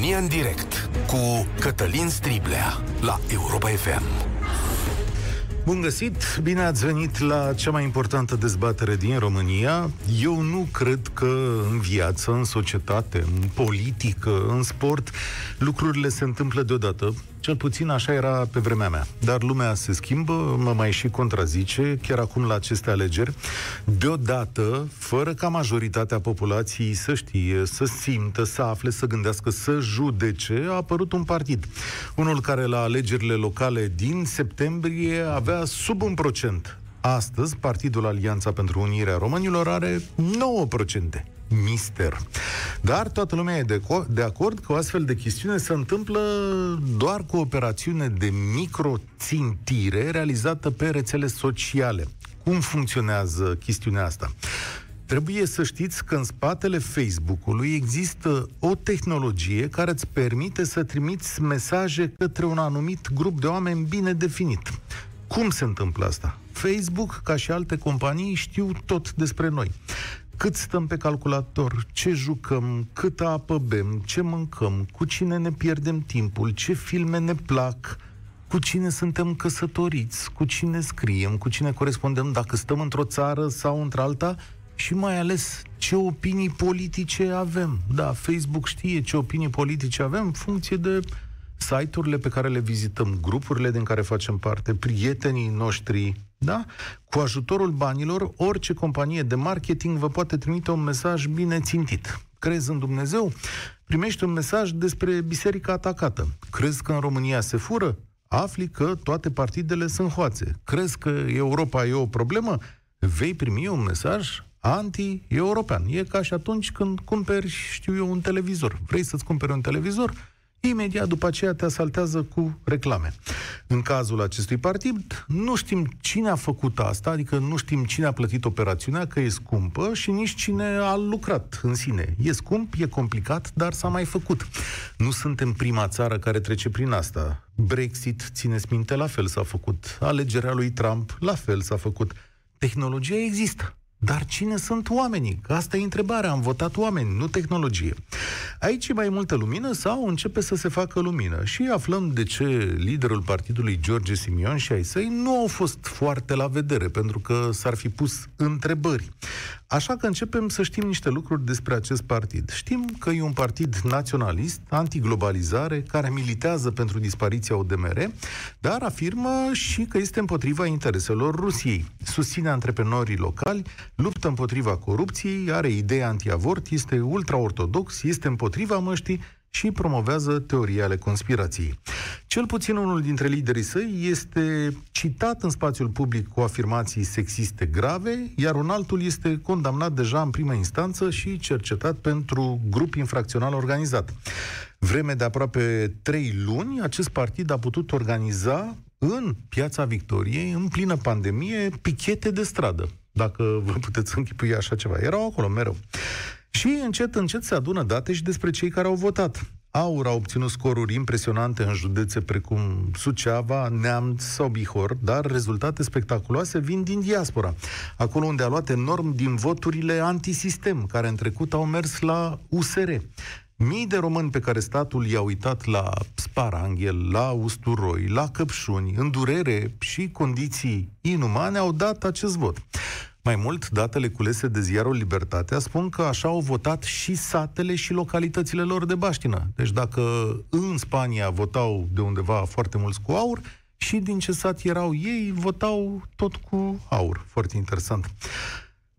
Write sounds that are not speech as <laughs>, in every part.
România în direct cu Cătălin Striblea la Europa FM. Bun găsit, bine ați venit la cea mai importantă dezbatere din România. Eu nu cred că în viață, în societate, în politică, în sport, lucrurile se întâmplă deodată. Cel puțin așa era pe vremea mea. Dar lumea se schimbă, mă mai și contrazice, chiar acum la aceste alegeri. Deodată, fără ca majoritatea populației să știe, să simtă, să afle, să gândească, să judece, a apărut un partid. Unul care la alegerile locale din septembrie avea sub un procent. Astăzi, Partidul Alianța pentru Unirea Românilor are 9% mister. Dar toată lumea e de, co- de acord că o astfel de chestiune se întâmplă doar cu operațiune de microțintire realizată pe rețele sociale. Cum funcționează chestiunea asta? Trebuie să știți că în spatele Facebook-ului există o tehnologie care îți permite să trimiți mesaje către un anumit grup de oameni bine definit. Cum se întâmplă asta? Facebook, ca și alte companii, știu tot despre noi cât stăm pe calculator, ce jucăm, câtă apă bem, ce mâncăm, cu cine ne pierdem timpul, ce filme ne plac, cu cine suntem căsătoriți, cu cine scriem, cu cine corespondem, dacă stăm într-o țară sau într-alta? Și mai ales ce opinii politice avem. Da, Facebook știe ce opinii politice avem în funcție de site-urile pe care le vizităm, grupurile din care facem parte, prietenii noștri, da? Cu ajutorul banilor, orice companie de marketing vă poate trimite un mesaj bine țintit. Crezi în Dumnezeu? Primești un mesaj despre biserica atacată. Crezi că în România se fură? Afli că toate partidele sunt hoațe. Crezi că Europa e o problemă? Vei primi un mesaj anti-european. E ca și atunci când cumperi, știu eu, un televizor. Vrei să-ți cumperi un televizor? Imediat după aceea te asaltează cu reclame. În cazul acestui partid, nu știm cine a făcut asta, adică nu știm cine a plătit operațiunea, că e scumpă și nici cine a lucrat în sine. E scump, e complicat, dar s-a mai făcut. Nu suntem prima țară care trece prin asta. Brexit, țineți minte, la fel s-a făcut. Alegerea lui Trump, la fel s-a făcut. Tehnologia există. Dar cine sunt oamenii? Că asta e întrebarea. Am votat oameni, nu tehnologie. Aici e mai multă lumină sau începe să se facă lumină? Și aflăm de ce liderul partidului George Simion și ai săi nu au fost foarte la vedere, pentru că s-ar fi pus întrebări. Așa că începem să știm niște lucruri despre acest partid. Știm că e un partid naționalist, antiglobalizare, care militează pentru dispariția ODMR, dar afirmă și că este împotriva intereselor Rusiei. Susține antreprenorii locali, luptă împotriva corupției, are idei antiavort, este ultraortodox, este împotriva măștii și promovează teorii ale conspirației. Cel puțin unul dintre liderii săi este citat în spațiul public cu afirmații sexiste grave, iar un altul este condamnat deja în primă instanță și cercetat pentru grup infracțional organizat. Vreme de aproape trei luni, acest partid a putut organiza în Piața Victoriei, în plină pandemie, pichete de stradă, dacă vă puteți închipui așa ceva. Erau acolo mereu. Și încet, încet se adună date și despre cei care au votat. Aur a obținut scoruri impresionante în județe precum Suceava, Neamț sau Bihor, dar rezultate spectaculoase vin din diaspora, acolo unde a luat enorm din voturile antisistem, care în trecut au mers la USR. Mii de români pe care statul i-a uitat la Sparanghel, la Usturoi, la Căpșuni, în durere și condiții inumane, au dat acest vot. Mai mult, datele culese de ziarul Libertatea spun că așa au votat și satele și localitățile lor de baștină. Deci dacă în Spania votau de undeva foarte mulți cu aur, și din ce sat erau ei, votau tot cu aur. Foarte interesant.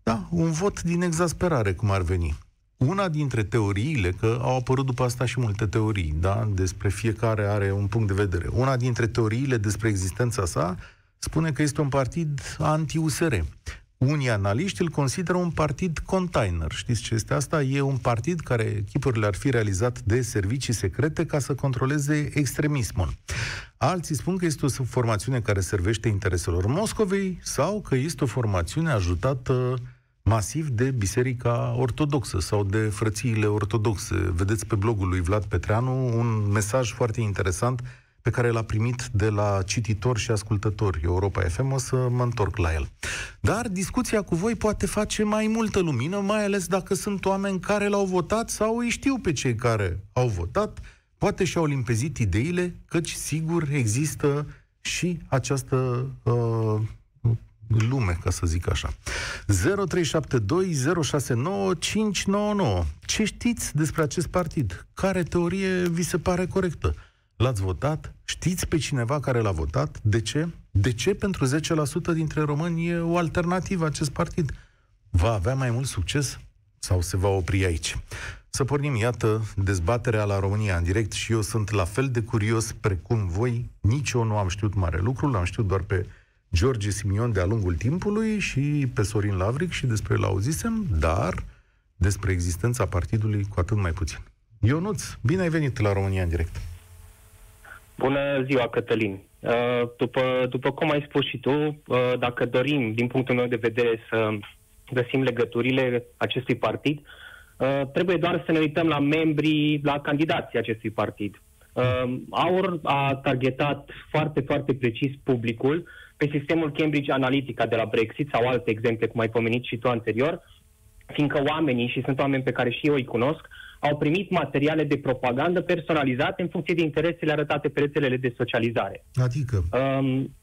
Da, un vot din exasperare, cum ar veni. Una dintre teoriile, că au apărut după asta și multe teorii, da, despre fiecare are un punct de vedere. Una dintre teoriile despre existența sa spune că este un partid anti-USR. Unii analiști îl consideră un partid container. Știți ce este asta? E un partid care echipurile ar fi realizat de servicii secrete ca să controleze extremismul. Alții spun că este o formațiune care servește intereselor Moscovei sau că este o formațiune ajutată masiv de Biserica Ortodoxă sau de frățiile ortodoxe. Vedeți pe blogul lui Vlad Petreanu un mesaj foarte interesant pe care l-a primit de la cititori și ascultători Europa FM, o să mă întorc la el. Dar discuția cu voi poate face mai multă lumină, mai ales dacă sunt oameni care l-au votat sau îi știu pe cei care au votat, poate și-au limpezit ideile, căci sigur există și această uh, lume, ca să zic așa. 0372069599. Ce știți despre acest partid? Care teorie vi se pare corectă? L-ați votat? Știți pe cineva care l-a votat? De ce? De ce pentru 10% dintre români e o alternativă acest partid? Va avea mai mult succes sau se va opri aici? Să pornim, iată, dezbaterea la România în direct și eu sunt la fel de curios precum voi. Nici eu nu am știut mare lucru, l-am știut doar pe George Simion de-a lungul timpului și pe Sorin Lavric și despre el auzisem, dar despre existența partidului cu atât mai puțin. Ionuț, bine ai venit la România în direct. Bună ziua, Cătălin. Uh, după, după cum ai spus și tu, uh, dacă dorim, din punctul meu de vedere, să găsim legăturile acestui partid, uh, trebuie doar să ne uităm la membrii, la candidații acestui partid. Aur a targetat foarte, foarte precis publicul pe sistemul Cambridge Analytica de la Brexit sau alte exemple, cum ai pomenit și tu anterior, fiindcă oamenii, și sunt oameni pe care și eu îi cunosc, au primit materiale de propagandă personalizate în funcție de interesele arătate pe rețelele de socializare. Adică? Um,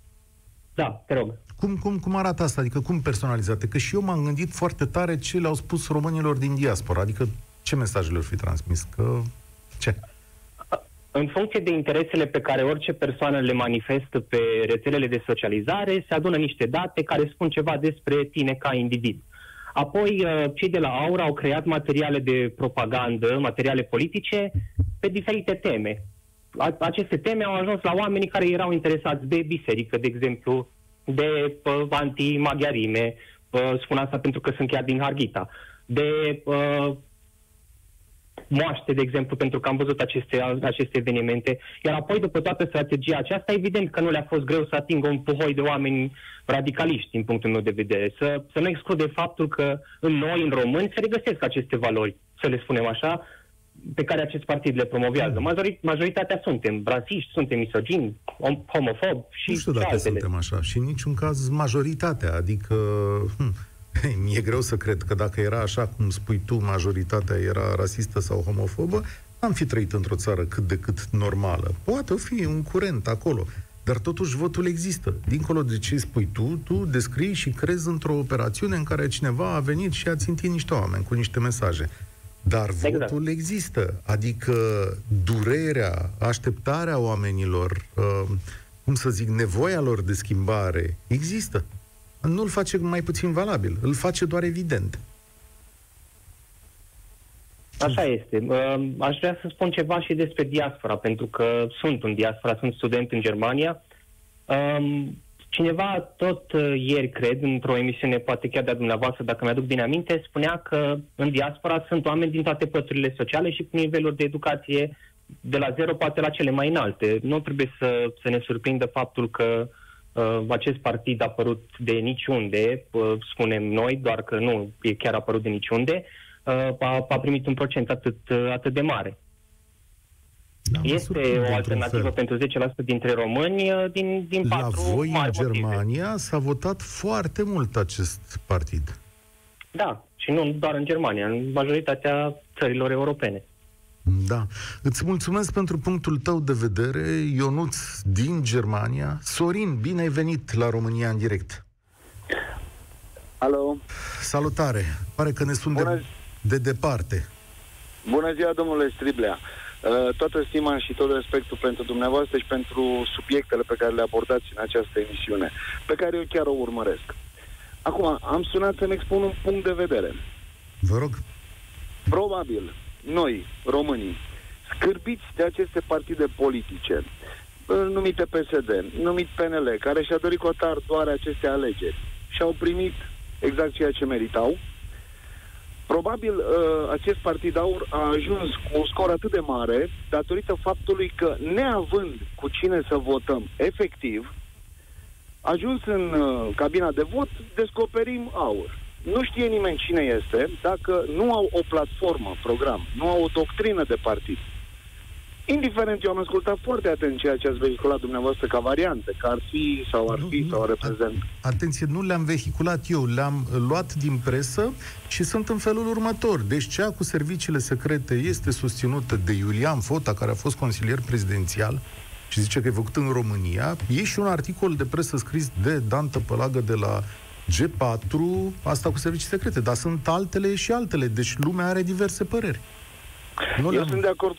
da, te rog. Cum, cum, cum arată asta? Adică cum personalizate? Că și eu m-am gândit foarte tare ce le-au spus românilor din diaspora. Adică ce mesaje le-au fi transmis? Că ce? În funcție de interesele pe care orice persoană le manifestă pe rețelele de socializare, se adună niște date care spun ceva despre tine ca individ. Apoi, uh, cei de la Aura au creat materiale de propagandă, materiale politice, pe diferite teme. Aceste teme au ajuns la oamenii care erau interesați de biserică, de exemplu, de uh, anti-maghiarime, uh, spun asta pentru că sunt chiar din Harghita, de uh, moaște, de exemplu, pentru că am văzut aceste, aceste evenimente. Iar apoi, după toată strategia aceasta, evident că nu le-a fost greu să atingă un puhoi de oameni radicaliști, din punctul meu de vedere. Să, să nu exclude faptul că în noi, în români, se regăsesc aceste valori, să le spunem așa, pe care acest partid le promovează. Majorit, majoritatea suntem rasiști, suntem misogini, homofobi și Nu știu dacă altele. suntem așa și în niciun caz majoritatea, adică... Hm, <laughs> mi-e greu să cred că dacă era așa cum spui tu, majoritatea era rasistă sau homofobă, am fi trăit într-o țară cât de cât normală. Poate fi un curent acolo, dar totuși votul există. Dincolo de ce spui tu, tu descrii și crezi într-o operațiune în care cineva a venit și a țintit niște oameni cu niște mesaje. Dar exact. votul există, adică durerea, așteptarea oamenilor, uh, cum să zic, nevoia lor de schimbare există nu îl face mai puțin valabil, îl face doar evident. Așa este. Aș vrea să spun ceva și despre diaspora, pentru că sunt în diaspora, sunt student în Germania. Cineva tot uh, ieri, cred, într-o emisiune, poate chiar de-a dumneavoastră, dacă mi-aduc bine aminte, spunea că în diaspora sunt oameni din toate păturile sociale și cu niveluri de educație de la zero, poate la cele mai înalte. Nu trebuie să, să ne surprindă faptul că Uh, acest partid a apărut de niciunde, uh, spunem noi, doar că nu e chiar apărut de niciunde, uh, a, a primit un procent atât, atât de mare. Da, este o alternativă pentru 10% dintre români din, din La patru voi mari în Germania motive. s-a votat foarte mult acest partid. Da, și nu doar în Germania, în majoritatea țărilor europene. Da. Îți mulțumesc pentru punctul tău de vedere, Ionuț din Germania. Sorin, bine ai venit la România în direct. Alo. Salutare. Pare că ne sunt Bună... de, de departe. Bună ziua, domnule Striblea. Uh, toată stima și tot respectul pentru dumneavoastră și pentru subiectele pe care le abordați în această emisiune, pe care eu chiar o urmăresc. Acum, am sunat să-mi expun un punct de vedere. Vă rog. Probabil, noi, românii, scârbiți de aceste partide politice, numite PSD, numit PNL, care și-a dorit cu doar aceste alegeri și au primit exact ceea ce meritau, Probabil uh, acest partid aur a ajuns cu un scor atât de mare datorită faptului că, neavând cu cine să votăm efectiv, ajuns în uh, cabina de vot, descoperim aur nu știe nimeni cine este dacă nu au o platformă, program, nu au o doctrină de partid. Indiferent, eu am ascultat foarte atent ceea ce ați vehiculat dumneavoastră ca variante, că ar fi sau ar fi Nu, sau nu, reprezent. Atenție, nu le-am vehiculat eu, le-am luat din presă și sunt în felul următor. Deci cea cu serviciile secrete este susținută de Iulian Fota, care a fost consilier prezidențial și zice că e făcut în România. E și un articol de presă scris de Dan Tăpălagă de la G4, asta cu servicii secrete, dar sunt altele și altele, deci lumea are diverse păreri. Nu Eu le-am- sunt de acord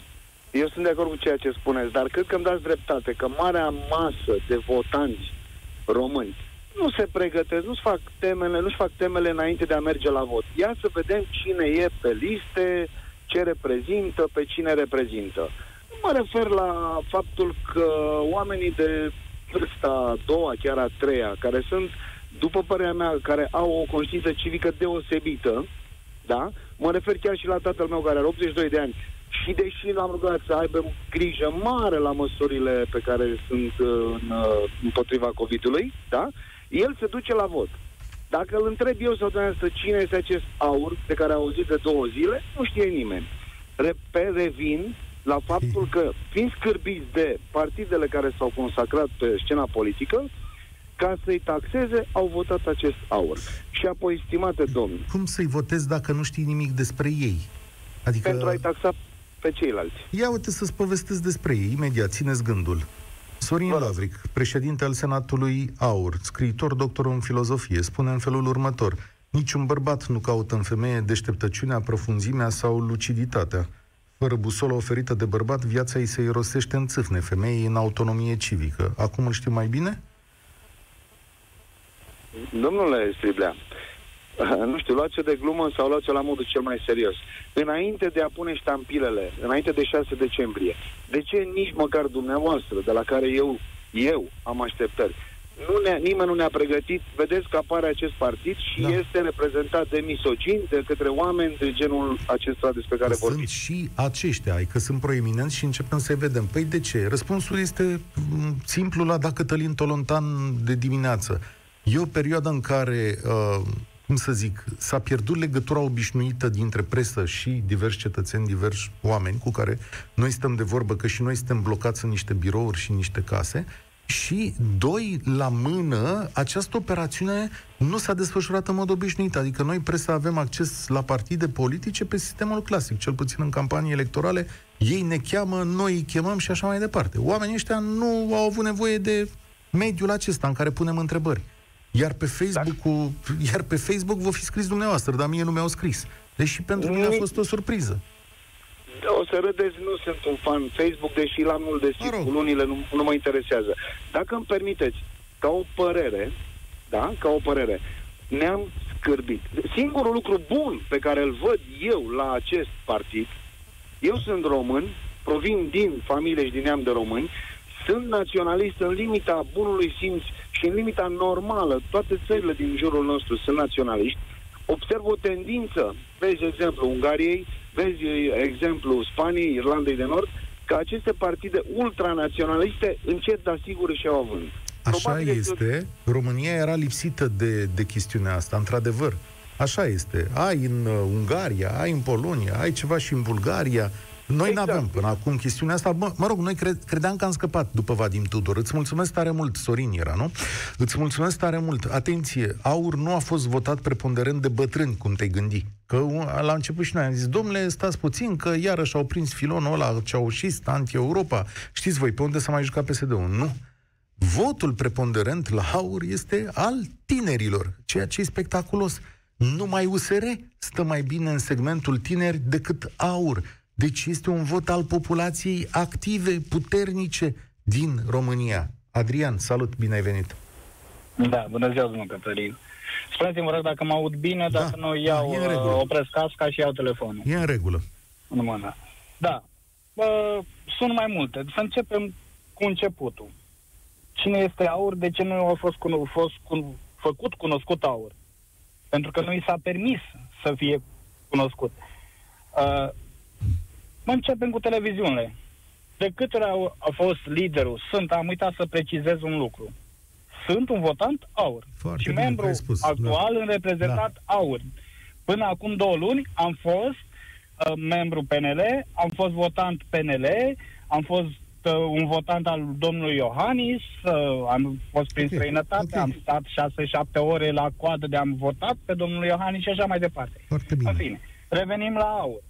eu sunt de acord cu ceea ce spuneți, dar cred că îmi dați dreptate că marea masă de votanți români nu se pregătesc, nu-și fac temele, nu-și fac temele înainte de a merge la vot. Ia să vedem cine e pe liste, ce reprezintă, pe cine reprezintă. Nu mă refer la faptul că oamenii de vârsta a doua, chiar a treia, care sunt, după părerea mea, care au o conștiință civică deosebită, da? Mă refer chiar și la tatăl meu care are 82 de ani și deși l-am rugat să aibă grijă mare la măsurile pe care sunt uh, în, uh, împotriva COVID-ului, da? El se duce la vot. Dacă îl întreb eu sau dumneavoastră cine este acest aur de care a auzit de două zile, nu știe nimeni. Re- revin la faptul că, fiind scârbiți de partidele care s-au consacrat pe scena politică, ca să-i taxeze, au votat acest aur. Și apoi, stimate domni, Cum să-i votezi dacă nu știi nimic despre ei? Adică... pentru a-i taxa pe ceilalți. Ia uite să-ți povestesc despre ei, imediat, țineți gândul. Sorin Vă rog. Lavric, președinte al Senatului AUR, scriitor, doctor în filozofie, spune în felul următor. Niciun bărbat nu caută în femeie deșteptăciunea, profunzimea sau luciditatea. Fără busolă oferită de bărbat, viața îi se irosește în țâfne, femeii în autonomie civică. Acum îl știu mai bine? Domnule Striblea, <laughs> nu știu, luați-o de glumă sau luați-o la modul cel mai serios. Înainte de a pune ștampilele, înainte de 6 decembrie, de ce nici măcar dumneavoastră, de la care eu, eu am așteptări, nu ne, nimeni nu ne-a pregătit, vedeți că apare acest partid și Da. da. este reprezentat de misogini, de către oameni de genul acesta despre care Sunt vorbim. și aceștia, ai că sunt proeminenți și începem să-i vedem. Păi de ce? Răspunsul este m, simplu la da Cătălin Tolontan de dimineață. E o perioadă în care, uh, cum să zic, s-a pierdut legătura obișnuită dintre presă și diversi cetățeni, diversi oameni cu care noi stăm de vorbă, că și noi suntem blocați în niște birouri și în niște case, și, doi, la mână, această operațiune nu s-a desfășurat în mod obișnuit. Adică noi, presa, avem acces la partide politice pe sistemul clasic, cel puțin în campanii electorale. Ei ne cheamă, noi îi chemăm și așa mai departe. Oamenii ăștia nu au avut nevoie de mediul acesta în care punem întrebări. Iar pe Facebook, iar pe Facebook vă fi scris dumneavoastră, dar mie nu mi-au scris. Deși pentru mine a fost o surpriză. O să râdeți, nu sunt un fan Facebook, deși l-am mult de Mă rog. cu unile nu, nu mă interesează. Dacă îmi permiteți, ca o părere, da, ca o părere, ne-am scârbit. Singurul lucru bun pe care îl văd eu la acest partid, eu sunt român, provin din familie și din neam de români, sunt naționalist în limita bunului simț și în limita normală. Toate țările din jurul nostru sunt naționaliști. Observ o tendință, vezi exemplu Ungariei, vezi exemplu Spaniei, Irlandei de Nord, că aceste partide ultranaționaliste încet, dar sigur și au avânt. Așa Probabil este. România era lipsită de, de chestiunea asta, într-adevăr. Așa este. Ai în uh, Ungaria, ai în Polonia, ai ceva și în Bulgaria. Noi Exact. n-aveam până acum chestiunea asta. Mă, mă rog, noi cre- credeam că am scăpat după Vadim Tudor. Îți mulțumesc tare mult, Sorin era, nu? Îți mulțumesc tare mult. Atenție, AUR nu a fost votat preponderent de bătrâni, cum te-ai gândi. Că uh, la început și noi am zis, domnule, stați puțin, că iarăși au prins filonul ăla ceaușist, anti-Europa. Știți voi, pe unde s-a mai jucat PSD-ul? Nu. Votul preponderent la AUR este al tinerilor, ceea ce e spectaculos. Numai USR stă mai bine în segmentul tineri decât AUR. Deci este un vot al populației active, puternice din România. Adrian, salut, bine ai venit. Da, bună ziua, domnul Cătălin. Spuneți-mi, vă rog, dacă mă aud bine, Da, dacă nu da, iau, e în regulă. uh, opresc casca și iau telefonul E în regulă. în mână. Da, uh, sunt mai multe. Să începem cu începutul. Cine este aur, de ce nu a fost, cuno- fost cun- făcut cunoscut aur? Pentru că nu i s-a permis să fie cunoscut. Uh, mă începem cu televiziunile. De câte ori au- a fost liderul, sunt, am uitat să precizez un lucru. Sunt un votant aur. Foarte și bine că membru ai spus, actual da. în reprezentat da. aur. Până acum două luni am fost uh, membru PNL, am fost votant PNL, am fost uh, un votant al domnului Iohannis, uh, am fost prin Ok, străinătate, ok. am stat 6-7 ore la coadă de am votat pe domnul Iohannis și așa mai departe. Foarte bine. În fine, revenim la aur.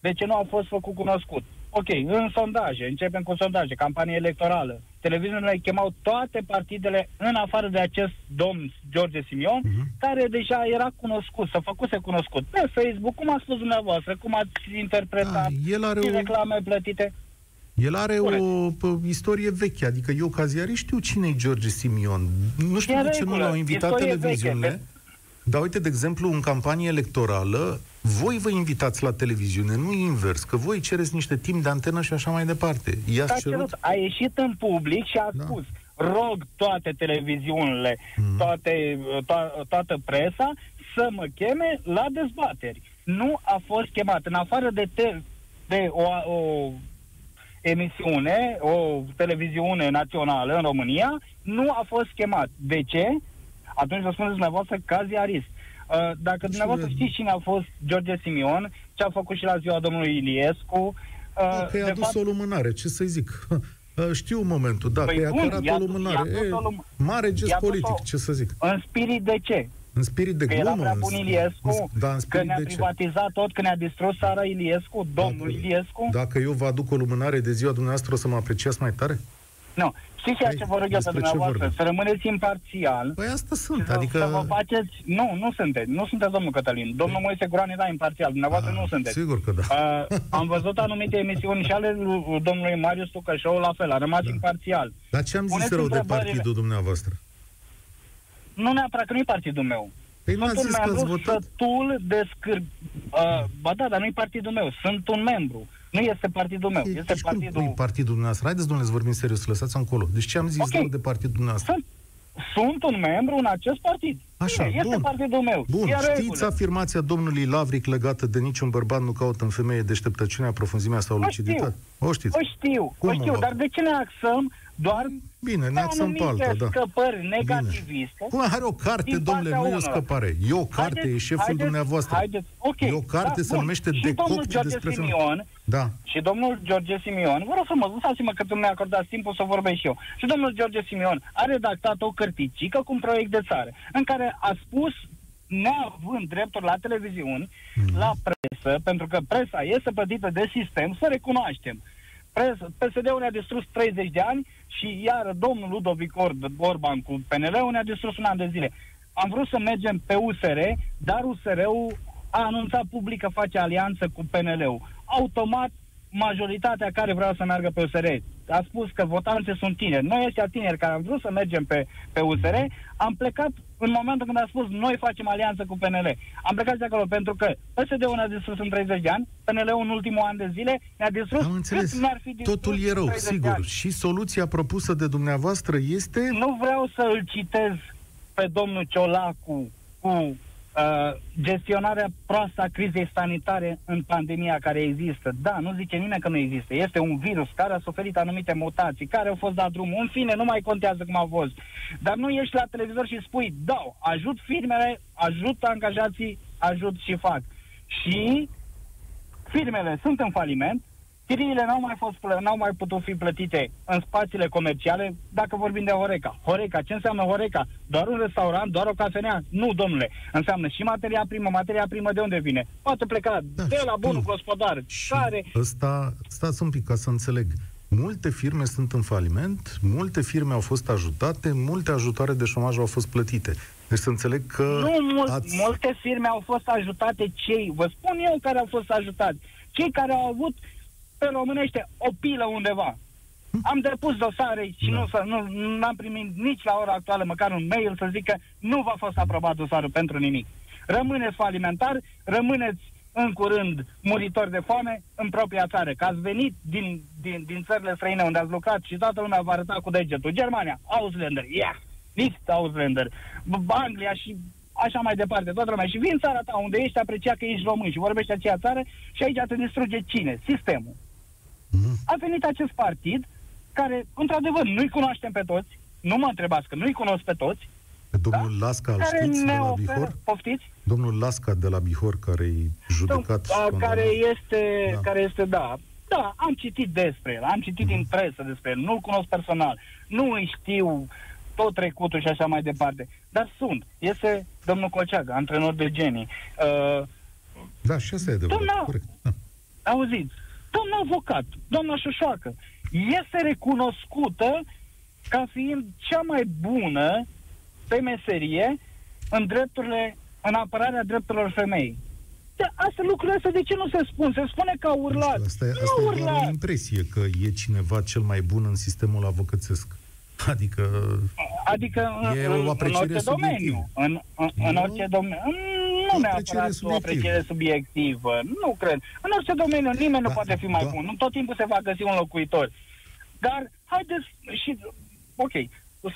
De ce nu a fost făcut cunoscut? Ok, în sondaje, începem cu sondaje, campanie electorală. Televiziunile chemau toate partidele, în afară de acest domn George Simion, Mhm. care deja era cunoscut, să făcuse cunoscut pe Facebook, cum a spus dumneavoastră, cum ați interpretat, Da, el are din o- reclame plătite. El are Corect. o pă, istorie veche, adică eu ca ziarist știu cine e George Simion. Nu știu E în de ce nu regulă, l-au invitat istorie televiziunile. veche, Dar uite, de exemplu, în campanie electorală, voi vă invitați la televiziune, nu invers, că voi cereți niște timp de antenă și așa mai departe. I-ați A, cerut? cerut, a ieșit în public și a Da. spus rog toate televiziunile, Mhm. toate, to- toată presa să mă cheme la dezbateri. Nu a fost chemat. În afară de, te- de o, o emisiune, o televiziune națională în România, nu a fost chemat. De ce? Atunci vă spuneți dumneavoastră ca ziarist. Uh, Dacă dumneavoastră știți cine a fost George Simion, ce a făcut și la ziua domnului Iliescu, uh, Că i-a de dus fapt, o lumânare, ce să zic? <laughs> Știu momentul, da, Păi că i-a bun, cărat i-a o dus- lumânare. i-a dus E, o lum- mare gest i-a dus politic, o- ce să zic. În spirit de ce? În spirit de Că glumă. era prea în bun spirit- Iliescu, Da, în că spirit ne-a de ce? privatizat tot, că ne-a distrus Sara Iliescu, domnul Dacă- Iliescu. Dacă eu vă aduc o lumânare de ziua dumneavoastră, o să mă apreciați mai tare? Nu. Știți ceea Păi, ce vă rog eu pe despre ce dumneavoastră? vorbim? Să rămâneți imparțial. Păi asta și sunt, să, adică... să vă faceți... Nu, nu sunteți. Nu sunteți domnul Cătălin. Domnul Moise Guran era imparțial. Dumneavoastră nu sunteți. Sigur că da. Uh, am văzut anumite emisiuni și ale lui- domnului Marius Tucășou la fel, a rămas Da. imparțial. Dar ce am zis Puneți rău de întrebările. partidul dumneavoastră? Nu neapărat că nu-i partidul meu. Păi nu Sunt ați un zis că ați membru votat? sătul de scârb... Uh, ba da, dar nu-i partidul meu. Sunt un membru. Nu este partidul meu. Este Deci cum partidul... nu partidul dumneavoastră? Haideți, domnule, să vorbim serios, lăsați încolo. Deci ce am zis Ok. rău de partidul dumneavoastră? Sunt, sunt un membru în acest partid. Așa, Bine, este bun. partidul meu. Bun, E în știți regulă. afirmația domnului Lavric legată de niciun bărbat nu caută în femeie deșteptăciunea, profunzimea sau O luciditate? O știți? O știu, Cum o o știu, mă- dar de ce ne axăm doar Bine, ne pe axăm pe anumite alta, da. scăpări negativiste? Cum are o carte, din domnule, partea nu e o unora. scăpare. E o carte, Haideți- e șeful haideți- dumneavoastră. Haideți, ok. E o carte, da, se bun. numește și Decocte domnul George despre femeie. Simion, Da. Și domnul George Simion, vă rog frumos, lăsați-mă că tu mi-a acordat timpul să vorbesc și eu. Și domnul George Simion a redactat o cărticică cu un proiect de țară, în care a spus, neavând drepturi la televiziuni, Mhm. la presă, pentru că presa este plătită de sistem, să recunoaștem. Presă, PSD-ul ne-a distrus 30 de ani și iar domnul Ludovic Or- Orban cu PNL-ul ne-a distrus un an de zile. Am vrut să mergem pe USR, dar USR-ul a anunțat public că face alianță cu PNL-ul. Automat, majoritatea care vrea să meargă pe USR a spus că votanții sunt tineri. Noi ăștia tineri care am vrut să mergem pe, pe USR, am plecat în momentul când a spus noi facem alianță cu PNL. Am plecat de acolo pentru că PSD-ul ne-a distrus în 30 de ani, PNL-ul în ultimul an de zile ne-a distrus Am înțeles. cât ne-ar fi distrus Totul e rău, 30 de sigur. ani. Și soluția propusă de dumneavoastră este... Nu vreau să îl citez pe domnul Ciolacu cu uh, gestionarea proastă a crizei sanitare în pandemia care există. Da, nu zice nimeni că nu există. Este un virus care a suferit anumite mutații, care au fost dat drumul. În fine, nu mai contează cum a fost. Dar nu ești la televizor și spui, da, ajut firmele, ajut angajații, ajut și fac. Și firmele sunt în faliment, chiriile n-au mai, fost, plă- n-au mai putut fi plătite în spațiile comerciale, dacă vorbim de Horeca. Horeca, ce înseamnă Horeca? Doar un restaurant, doar o cafenea? Nu, domnule. Înseamnă și materia primă. Materia primă de unde vine? Poate pleca Da, de la bunul știu. gospodar, Și care... ăsta, stați un pic ca să înțeleg. Multe firme sunt în faliment, multe firme au fost ajutate, multe ajutoare de șomaj au fost plătite. Deci să înțeleg că Nu, mul- ați... multe firme au fost ajutate cei, vă spun eu care au fost ajutați, cei care au avut pe românește o pilă undeva. Am depus dosare și Da. nu, să, nu n-am primit nici la ora actuală măcar un mail să zic că nu v-a fost aprobat dosarul pentru nimic. Rămâneți falimentar, rămâneți în curând muritori de foame în propria țară. Că ați venit din, din, din țările străine unde ați lucrat și toată lumea va arăta cu degetul. Germania, Ausländer, yeah, nicht Ausländer. B- Anglia și așa mai departe, toată lumea. Și vin în țara ta unde ești apreciat că ești român și vorbești aceea țară și aici te distruge cine? Sistemul. Mhm. A venit acest partid care, într-adevăr, nu-i cunoaștem pe toți, nu mă întrebați că nu-i cunosc pe toți, Pe domnul Lasca, îl care știți, de ne la oferă, Bihor? poftiți? Domnul Lasca de la Bihor, care e judecat și a, condamnat. care este, Da. care este, da, Da, am citit despre el, am citit din presă despre el, nu-l cunosc personal, nu îi știu tot trecutul și așa mai departe. Dar sunt. Este domnul Colceagă, antrenor de genii. Uh, da, și asta e adevărat, doamna, corect. Da. Auziți, doamna avocat, doamna Șoșoacă, este recunoscută ca fiind cea mai bună pe meserie în drepturile, în apărarea drepturilor femei. De asta lucrurile astea de ce nu se spun? Se spune că a urlat. Asta, e- nu asta e doar urlat. o impresie că e cineva cel mai bun în sistemul avocățesc. Adică, Adică în, E în, o în apreciere orice domeniu. În, în, în Nu? orice domeniu. O Nu apreciere neapărat o subiectivă. apreciere subiectivă. Nu cred. În orice domeniu nimeni nu Da, poate fi mai da. bun. Nu tot timpul se va găsi un locuitor. Dar haideți și... Ok,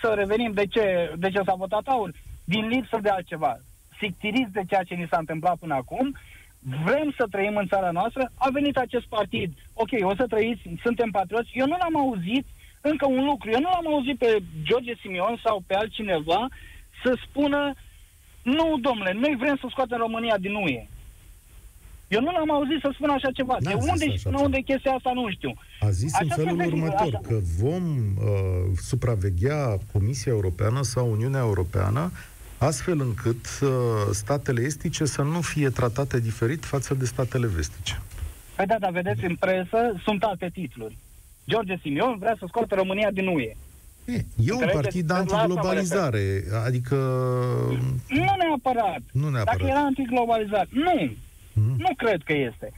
să revenim de ce, de ce s-a votat aur. Din lipsă de altceva. Sictiriți de ceea ce ni s-a întâmplat până acum, vrem să trăim în țara noastră, a venit acest partid. Ok, o să trăiți, suntem patrioți. Eu nu l-am auzit încă un lucru. Eu nu l-am auzit pe George Simion sau pe altcineva să spună nu, domnule, noi vrem să scoatem România din UE. Eu nu l-am auzit să spună așa ceva. N-a de zis unde așa și până ceva. unde e chestia asta, nu știu. a zis în Așa felul se vede, următor, așa. că vom uh, supraveghea Comisia Europeană sau Uniunea Europeană astfel încât uh, statele estice să nu fie tratate diferit față de statele vestice. Păi da, dar vedeți, în presă sunt alte titluri. George Simion vrea să scoată România din UE. E, e un Înțelegeți? partid La asta mă antiglobalizare, adică Nu neapărat. nu neapărat. Dacă era antiglobalizat. Nu. Mhm. Nu cred că este.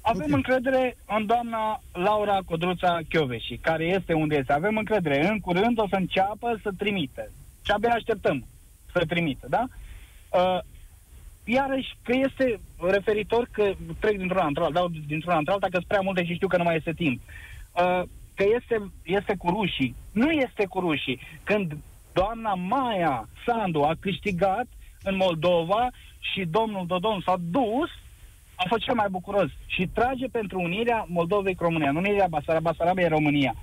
Avem Ok. încredere în doamna Laura Codruța Chioveși, care este unde este. Avem încredere. În curând o să înceapă să trimită. Și abia așteptăm să trimită, da? Uh, iarăși că este referitor că trec dintr-una într-alta, dau dintr-una într-alta, că sunt prea multe și știu că nu mai este timp. Uh, că este, este cu rușii. Nu este cu rușii. Când doamna Maia Sandu a câștigat în Moldova și domnul Dodon s-a dus, a fost cel mai bucuros și trage pentru unirea Moldovei cu România, nu unirea Basarab- Basarabiei România.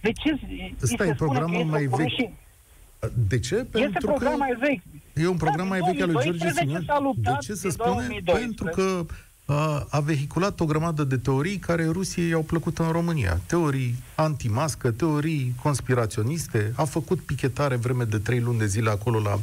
De ce îi Ăsta se e spune programul că este mai cu vechi. rușii? De ce? Este Pentru program că mai vechi. e un program Da, mai din vechi al lui George 2012 Simion. s-a luptat De ce se din spune? 2012. Pentru că a, a vehiculat o grămadă de teorii care Rusiei i-au plăcut în România. Teorii antimască, teorii conspiraționiste. A făcut pichetare vreme de trei luni de zile acolo la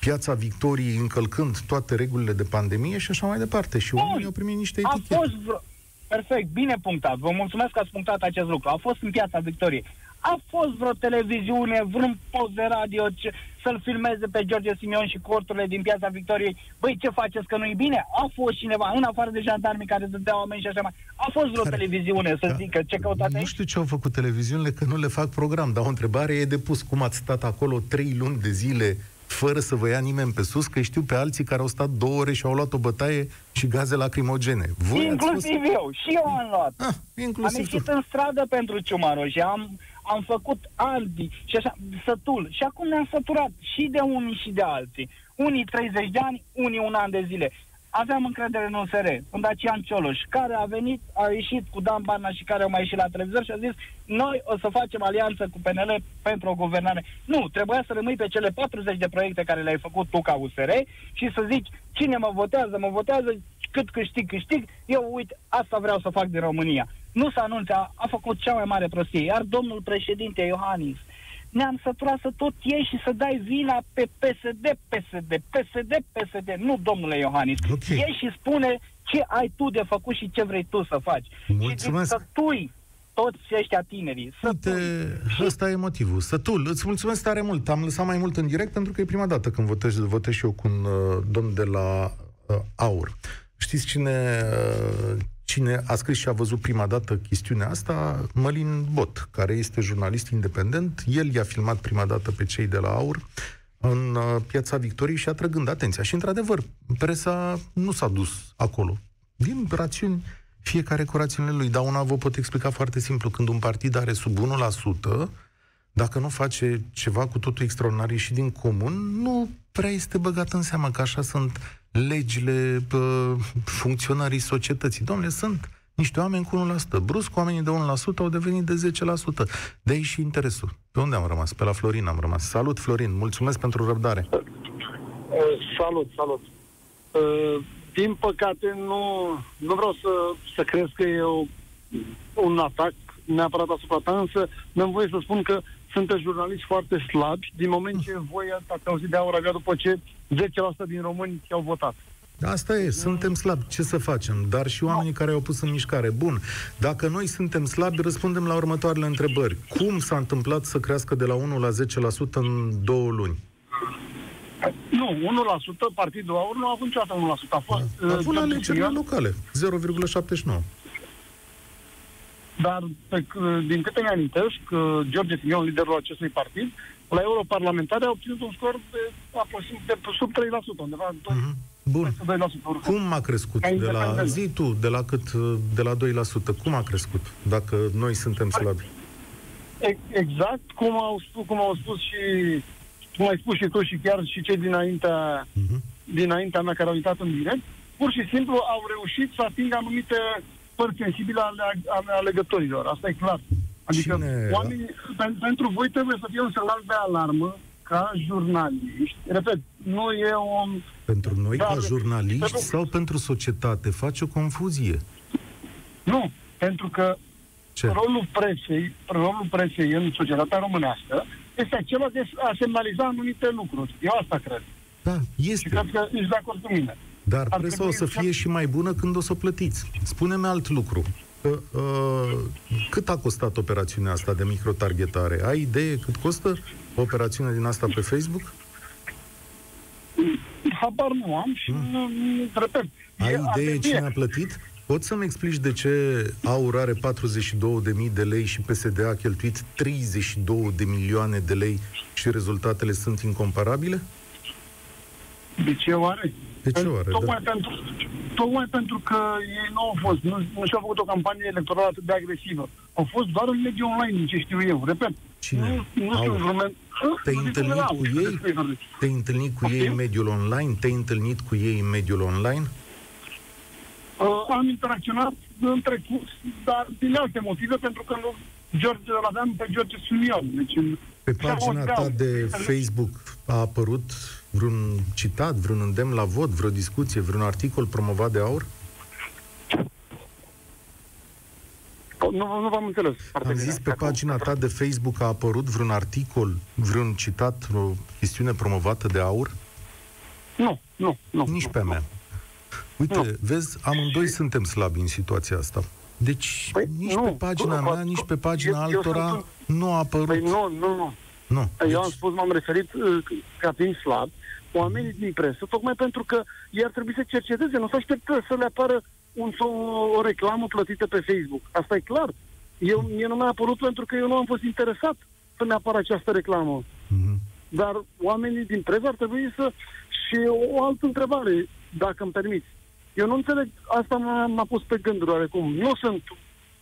Piața Victoriei, încălcând toate regulile de pandemie și așa mai departe. Și Bun. oamenii au primit niște A etichete. fost vreo... Perfect, bine punctat. Vă mulțumesc că ați punctat acest lucru. A fost în piața Victoriei. A fost vreo televiziune, vreun post de radio ce, să-l filmeze pe George Simion și corturile din piața Victoriei. Băi, ce faceți că nu-i bine? A fost cineva, în afară de jandarmii care dădeau oameni și așa mai. A fost vreo Care- televiziune să Da. zică ce căutați Nu aici? știu ce au făcut televiziunile, că nu le fac program, dar o întrebare e de pus. Cum ați stat acolo trei luni de zile fără să vă ia nimeni pe sus, că știu pe alții care au stat două ore și au luat o bătaie și gaze lacrimogene. Voi ați fost... Inclusiv eu. Și eu am luat. Ah, Am inclusiv ieșit tu. în stradă pentru Ciumaru și am, am făcut albi și așa, sătul. Și acum ne-am săturat și de unii și de alții. Unii 30 de ani, unii un an de zile. Aveam încredere în USR, în Dacian Cioloș, care a venit, a ieșit cu Dan Barna și care au mai ieșit la televizor și a zis noi o să facem alianță cu PNL pentru o guvernare. Nu, trebuia să rămâi pe cele 40 de proiecte care le-ai făcut tu ca USR și să zici cine mă votează, mă votează, cât câștig, câștig, eu uite, asta vreau să fac din România. Nu se anunțe, a, a făcut cea mai mare prostie. Iar domnul președinte Iohannis, ne-am săturat să tot iei și să dai vina pe PSD, PSD, PSD, PSD. Nu, domnule Iohannis. Ok. Iei și spune ce ai tu de făcut și ce vrei tu să faci. Mulțumesc. Și zic, sătui toți ăștia tinerii. Uite, Sătui. ăsta e motivul. Sătul, îți mulțumesc tare mult. Am lăsat mai mult în direct pentru că e prima dată când votez, votez și eu cu un uh, domn de la uh, AUR. Știți cine, uh, cine a scris și a văzut prima dată chestiunea asta? Mălin Bot, care este jurnalist independent. El i-a filmat prima dată pe cei de la AUR în uh, Piața Victoriei și atrăgând atenția. Și, într-adevăr, presa nu s-a dus acolo. Din rațiuni fiecare cu rațiunile lui. Dar una vă pot explica foarte simplu. Când un partid are sub 1%, dacă nu face ceva cu totul extraordinar și din comun, nu prea este băgat în seamă că așa sunt legile bă, funcționarii societății. Domnule, sunt niște oameni cu 1%. Brusc, oamenii de 1% au devenit de 10%. De aici și interesul. Pe unde am rămas? Pe la Florin am rămas. Salut, Florin! Mulțumesc pentru răbdare! Uh, salut, salut. Uh, din păcate, nu, nu vreau să, să crezi că e o un atac neapărat asupra ta, însă mi-am voie să spun că sunteți jurnaliști foarte slabi din moment ce voi ați auzit de aur avea după ce 10% din români au votat. Asta e, suntem slabi. Ce să facem? Dar și oamenii care au pus în mișcare. Bun, dacă noi suntem slabi, răspundem la următoarele întrebări. Cum s-a întâmplat să crească de la 1 la 10% în două luni? Nu, 1%, Partidul Aur nu a avut niciodată 1%. A fost... A avut uh, la George alegerile Simion, locale, 0,79. Dar, pe, c- din câte mi-amintesc, uh, George Simion, liderul acestui partid, la europarlamentare a obținut un scor de, aproxim, de sub 3%, undeva în Mhm. Bun. 2%. oricum. Cum a crescut? Ca De la independent. zi tu, de la cât? De la 2%. Cum a crescut? Dacă noi suntem slabi. E- Exact cum au spus, cum au spus și cum ai spus și tu și chiar și cei dinaintea, Mhm. dinaintea mea care au uitat în direct, pur și simplu au reușit să atingă anumite părți sensibile ale, ale alegătorilor. Asta e clar. Adică Cine- oamenii, pen, pentru voi trebuie să fie un semnal de alarmă ca jurnaliști. Repet, nu e o... Pentru noi, Da, ca de- jurnaliști pentru- sau pentru societate? Face o confuzie. Nu, pentru că Ce? rolul presei, rolul presei în societatea românească este acela de a semnaliza anumite lucruri. Eu asta cred. Da, Și este. cred că ești de acord cu mine. Dar ar presa o să trebui fie să- și mai bună când o să o plătiți. Spune-mi alt lucru. Uh, uh, cât a costat operațiunea asta de microtargetare? Ai idee cât costă o operațiune din asta pe Facebook? Habar nu am și nu, nu, repet. Hmm. Ai e- ar idee trebui- cine a plătit? Poți să-mi explici de ce AUR are 42.000 de lei și PSD a cheltuit 32 de milioane de lei și rezultatele sunt incomparabile? De ce oare? De ce oare, Tocmai, da. pentru, tocmai pentru că ei nu au fost, nu, nu și-au făcut o campanie electorală atât de agresivă. Au fost doar în mediul online, din ce știu eu. Repet, Cine? nu, nu Au. știu vreun Te-ai întâlnit cu ei? Te-ai întâlnit cu ei în mediul online? Te-ai întâlnit cu ei în mediul online? Uh, am interacționat în trecut, dar din alte motive, pentru că nu, George îl aveam pe George Sunion. Deci, în- Pe și am pagina auzit, ta au- de Facebook a apărut vreun citat, vreun îndemn la vot, vreo discuție, vreun articol promovat de aur? Nu, nu v-am înțeles. foarte Am bine. zis pe Acum- pagina ta de Facebook a apărut vreun articol, vreun citat, o chestiune promovată de aur? Nu, nu, nu. Nici nu, pe a mea. Uite, Nu. vezi, amândoi suntem slabi în situația asta. Deci, Păi, nici nu, pe pagina cu- mea, nici pe pagina eu- eu altora sunt nu a apărut. Păi nu, nu, nu. Nu. Deci, Eu am spus, m-am referit uh, ca fiind slab, oamenii din presă, tocmai pentru că ei ar trebui să cerceteze, nu să așteptă să le apară un, o, o reclamă plătită pe Facebook. Asta e clar. Eu, mie nu mi-a apărut pentru că eu nu am fost interesat să-mi apară această reclamă. Mhm. Dar oamenii din presă ar trebui să... Și o altă întrebare, dacă îmi permiți. Eu nu înțeleg, asta m-a, m-a pus pe gânduri oarecum. Nu sunt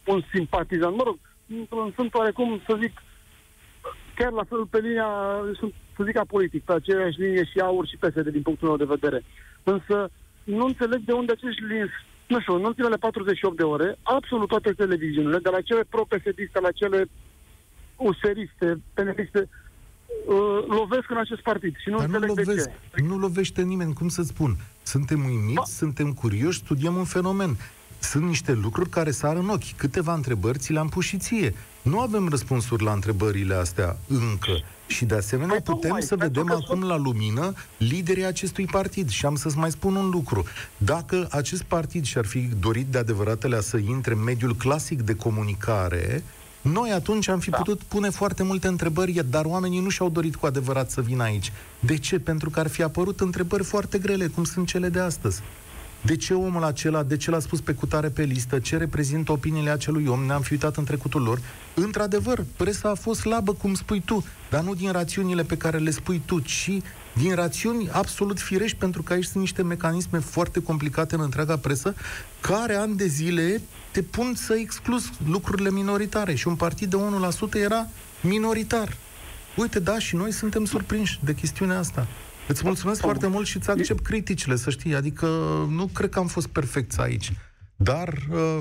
un simpatizant, mă rog, sunt oarecum, să zic, chiar la fel pe linia, sunt, să zic, politic, pe aceeași linie și AUR și PSD din punctul meu de vedere. Însă nu înțeleg de unde acești lins, nu știu, în ultimele 48 de ore, absolut toate televiziunile, de la cele pro-PSD-iste la cele useriste, peneliste, uh, lovesc în acest partid și nu Dar nu înțeleg de lovesc, ce. nu lovește nimeni, cum să spun. Suntem uimiți, Ba- suntem curioși, studiem un fenomen. Sunt niște lucruri care sar în ochi. Câteva întrebări ți le-am pus și ție. Nu avem răspunsuri la întrebările astea încă. Și de asemenea Păi putem tocmai, să pentru vedem că acum sunt- la lumină liderii acestui partid. Și am să-ți mai spun un lucru. Dacă acest partid și-ar fi dorit de adevăratele să intre în mediul clasic de comunicare, noi atunci am fi Da. putut pune foarte multe întrebări, dar oamenii nu și-au dorit cu adevărat să vină aici. De ce? Pentru că ar fi apărut întrebări foarte grele, cum sunt cele de astăzi. De ce omul acela, de ce l-a spus pe cutare pe listă, ce reprezintă opiniile acelui om, ne-am fi uitat în trecutul lor. Într-adevăr, presa a fost slabă, cum spui tu, dar nu din rațiunile pe care le spui tu, ci din rațiuni absolut firești, pentru că aici sunt niște mecanisme foarte complicate în întreaga presă, care ani de zile te pun să exclus lucrurile minoritare. Și un partid de 1% era minoritar. Uite, da, și noi suntem surprinși de chestiunea asta. Îți mulțumesc foarte mult și îți accept criticile, să știi. Adică nu cred că am fost perfecți aici. Dar uh,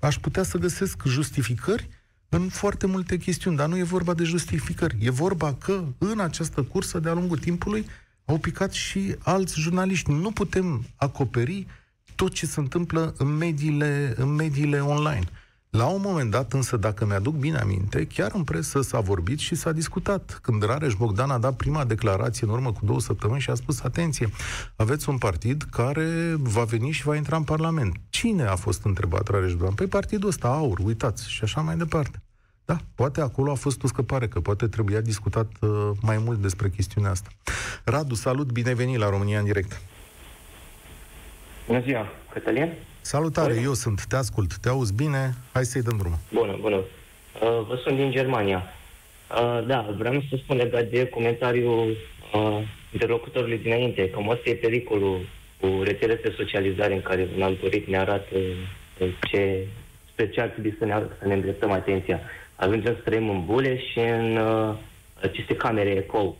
aș putea să găsesc justificări în foarte multe chestiuni, dar nu e vorba de justificări. E vorba că în această cursă, de-a lungul timpului, au picat și alți jurnaliști. Nu putem acoperi tot ce se întâmplă în mediile, în mediile online. La un moment dat, însă, dacă mi-aduc bine aminte, chiar în presă s-a vorbit și s-a discutat. Când Rareș Bogdan a dat prima declarație în urmă cu două săptămâni și a spus, atenție, aveți un partid care va veni și va intra în Parlament. Cine a fost întrebat Rareș Bogdan? Păi partidul ăsta, AUR, uitați, și așa mai departe. Da, poate acolo a fost o scăpare, că poate trebuia discutat uh, mai mult despre chestiunea asta. Radu, salut, bine venit la România în direct. Bună ziua, Cătălin. Salutare, eu sunt, te ascult, te auzi bine, hai să-i dăm drumul. Bună, bună. Uh, vă sunt din Germania. Uh, da, vreau să spun legat de comentariul uh, interlocutorului dinainte, că ăsta e pericolul cu rețelele de socializare în care un algoritm ne arată uh, ce, spre ce ar trebui să ne, să ne îndreptăm atenția. Ajungem să trăim în bule și în uh, aceste camere eco.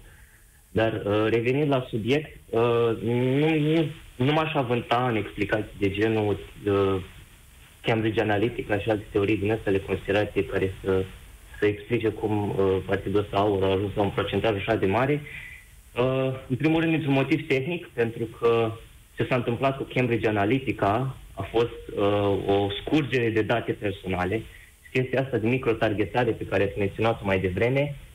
Dar uh, revenind la subiect, uh, nu, nu nu m-aș avânta în explicații de genul uh, Cambridge Analytica și alte teorii din astea de conspirație care să, să explice cum uh, partidul ăsta aur a ajuns la un procentaj așa de mare. Uh, în primul rând, dintr-un motiv tehnic, pentru că ce s-a întâmplat cu Cambridge Analytica a fost uh, o scurgere de date personale. Chestia asta de microtargetare pe care ați menționat-o mai devreme, uh,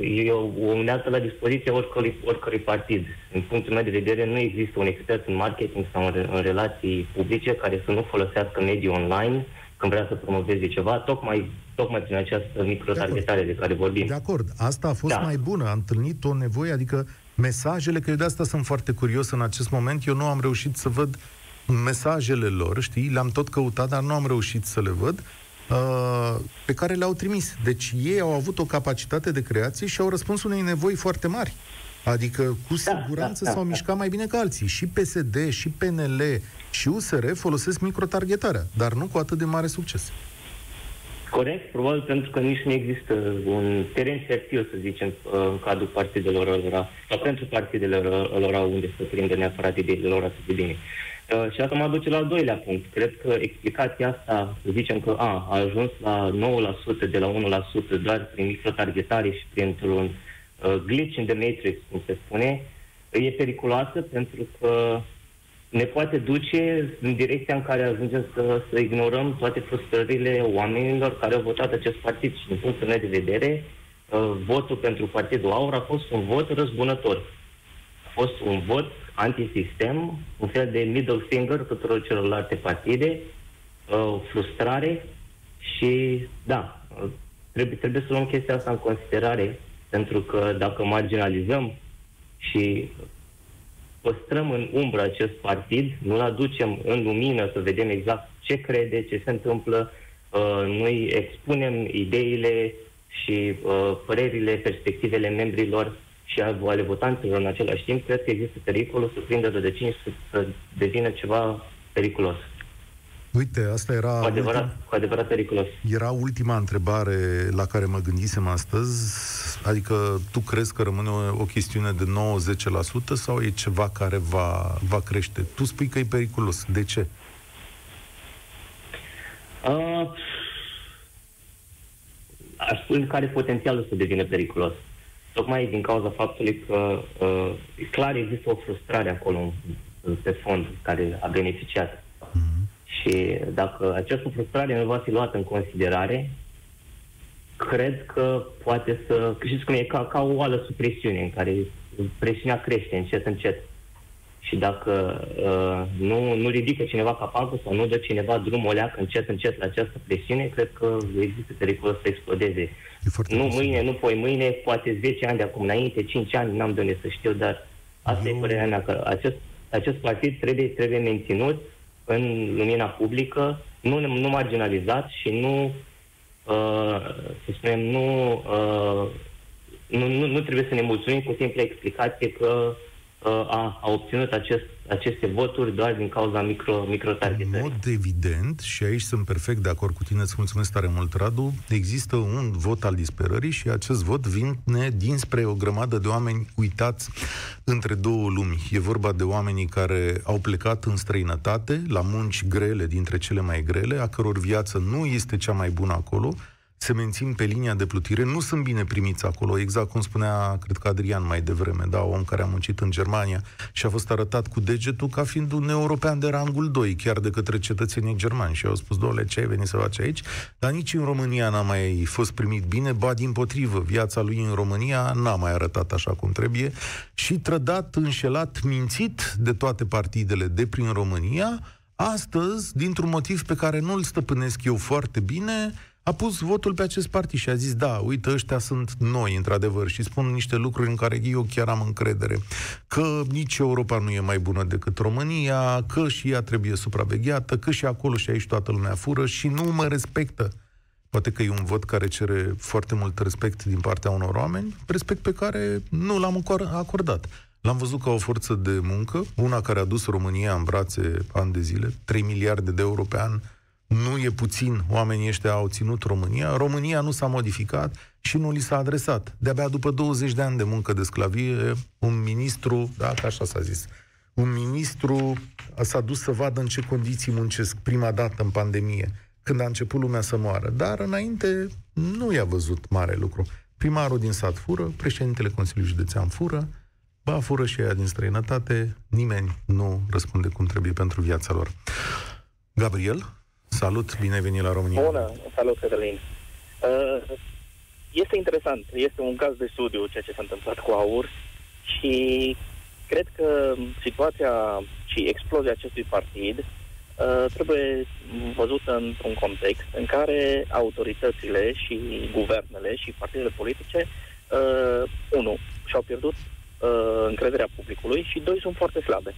e o, o unealtă la dispoziție oricărui, oricărui partid. În punctul meu de vedere, nu există un expert în marketing sau în, în relații publice care să nu folosească medii online când vrea să promoveze ceva, tocmai, tocmai prin această microtargetare de, de care vorbim. De acord, asta a fost da. mai bună, am întâlnit o nevoie, adică mesajele, că eu de asta sunt foarte curios în acest moment, eu nu am reușit să văd mesajele lor, știi, le-am tot căutat, dar nu am reușit să le văd. Uh, pe care le-au trimis. Deci ei au avut o capacitate de creație și au răspuns unei nevoi foarte mari. Adică, cu da, siguranță da, da, s-au da, mișcat mai bine ca alții. Și PSD, și PNL, și USR folosesc microtargetarea, dar nu cu atât de mare succes. Corect, probabil pentru că nici nu există un teren fertil, să zicem, în cadrul partidelor lor, sau pentru partidele lor, unde să prindă neapărat ideile lor atât de bine. Uh, și asta mă aduce la al doilea punct. Cred că explicația asta, să zicem că a, a ajuns la 9% de la 1% doar prin microtargetare și printr-un uh, glitch in the matrix, cum se spune, e periculoasă pentru că ne poate duce în direcția în care ajungem să, să ignorăm toate frustrările oamenilor care au votat acest partid. Și din punctul meu de vedere, uh, votul pentru Partidul Aur a fost un vot răzbunător. A fost un vot antisistem, un fel de middle finger tuturor celorlalte partide, uh, frustrare și, da, trebuie, trebuie să luăm chestia asta în considerare, pentru că dacă marginalizăm și păstrăm în umbră acest partid, nu-l aducem în lumină să vedem exact ce crede, ce se întâmplă, uh, noi expunem ideile și uh, părerile, perspectivele membrilor și ale votanților în același timp, cred că există pericolul să prindă rădăcini să, să devină ceva periculos. Uite, asta era... Cu adevărat, ultim... cu adevărat periculos. Era ultima întrebare la care mă gândisem astăzi. Adică, tu crezi că rămâne o, o chestiune de 90% sau e ceva care va, va crește? Tu spui că e periculos. De ce? Uh, aș spune că are potențialul să devină periculos tocmai din cauza faptului că uh, clar există o frustrare acolo pe fond care a beneficiat. Mm-hmm. Și dacă această frustrare nu va fi luată în considerare, cred că poate să... Știți cum e? Ca, ca o oală sub presiune, în care presiunea crește încet, încet. Și dacă uh, nu, nu ridică cineva capacul sau nu dă cineva drumul o leacă încet, încet la această presiune, cred că există pericolul să explodeze nu posibil. mâine, nu poi mâine, poate 10 ani de acum înainte, 5 ani, n-am de unde să știu, dar asta Eu... e părerea mea, că acest, acest partid trebuie, trebuie menținut în lumina publică, nu, nu marginalizat și nu, uh, să spunem, nu, uh, nu, nu, nu trebuie să ne mulțumim cu simple explicație că uh, a, a obținut acest aceste voturi doar din cauza micro, micro În mod evident, și aici sunt perfect de acord cu tine, îți mulțumesc tare mult, Radu, există un vot al disperării și acest vot vine dinspre o grămadă de oameni uitați între două lumi. E vorba de oamenii care au plecat în străinătate, la munci grele, dintre cele mai grele, a căror viață nu este cea mai bună acolo, se mențin pe linia de plutire, nu sunt bine primiți acolo, exact cum spunea, cred că Adrian mai devreme, da, om care a muncit în Germania și a fost arătat cu degetul ca fiind un european de rangul 2, chiar de către cetățenii germani. Și au spus, doole, ce ai venit să faci aici? Dar nici în România n-a mai fost primit bine, ba din potrivă, viața lui în România n-a mai arătat așa cum trebuie. Și trădat, înșelat, mințit de toate partidele de prin România, astăzi, dintr-un motiv pe care nu-l stăpânesc eu foarte bine, a pus votul pe acest partid și a zis, da, uite, ăștia sunt noi, într-adevăr, și spun niște lucruri în care eu chiar am încredere. Că nici Europa nu e mai bună decât România, că și ea trebuie supravegheată, că și acolo și aici toată lumea fură și nu mă respectă. Poate că e un vot care cere foarte mult respect din partea unor oameni, respect pe care nu l-am acordat. L-am văzut ca o forță de muncă, una care a dus România în brațe ani de zile, 3 miliarde de euro pe an, nu e puțin, oamenii ăștia au ținut România. România nu s-a modificat și nu li s-a adresat. De-abia după 20 de ani de muncă de sclavie, un ministru, da, că așa s-a zis, un ministru s-a dus să vadă în ce condiții muncesc prima dată în pandemie, când a început lumea să moară. Dar înainte nu i-a văzut mare lucru. Primarul din sat fură, președintele Consiliului Județean fură, ba fură și ea din străinătate, nimeni nu răspunde cum trebuie pentru viața lor. Gabriel? Salut, bine ai venit la România. Bună, salut, Cătălin. Uh, este interesant, este un caz de studiu ceea ce s-a întâmplat cu AUR și cred că situația și explozia acestui partid uh, trebuie văzută într-un context în care autoritățile și guvernele și partidele politice, uh, unu, și-au pierdut uh, încrederea publicului și doi, sunt foarte slabe.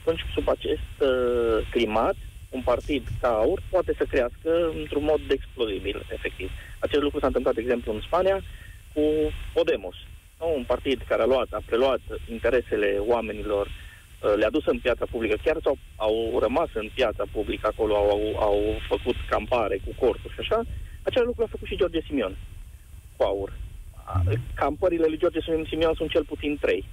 Atunci, sub acest uh, climat, un partid ca AUR poate să crească într-un mod explozibil, efectiv. Acest lucru s-a întâmplat, de exemplu, în Spania cu Podemos, nu? un partid care a luat, a preluat interesele oamenilor, uh, le-a dus în piața publică, chiar sau au rămas în piața publică acolo, au, au, au făcut campare cu corturi și așa, același lucru a făcut și George Simion cu AUR. Campările lui George Simion sunt cel puțin trei.